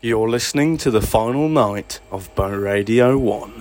You're listening to the final night of Bo Radio 1.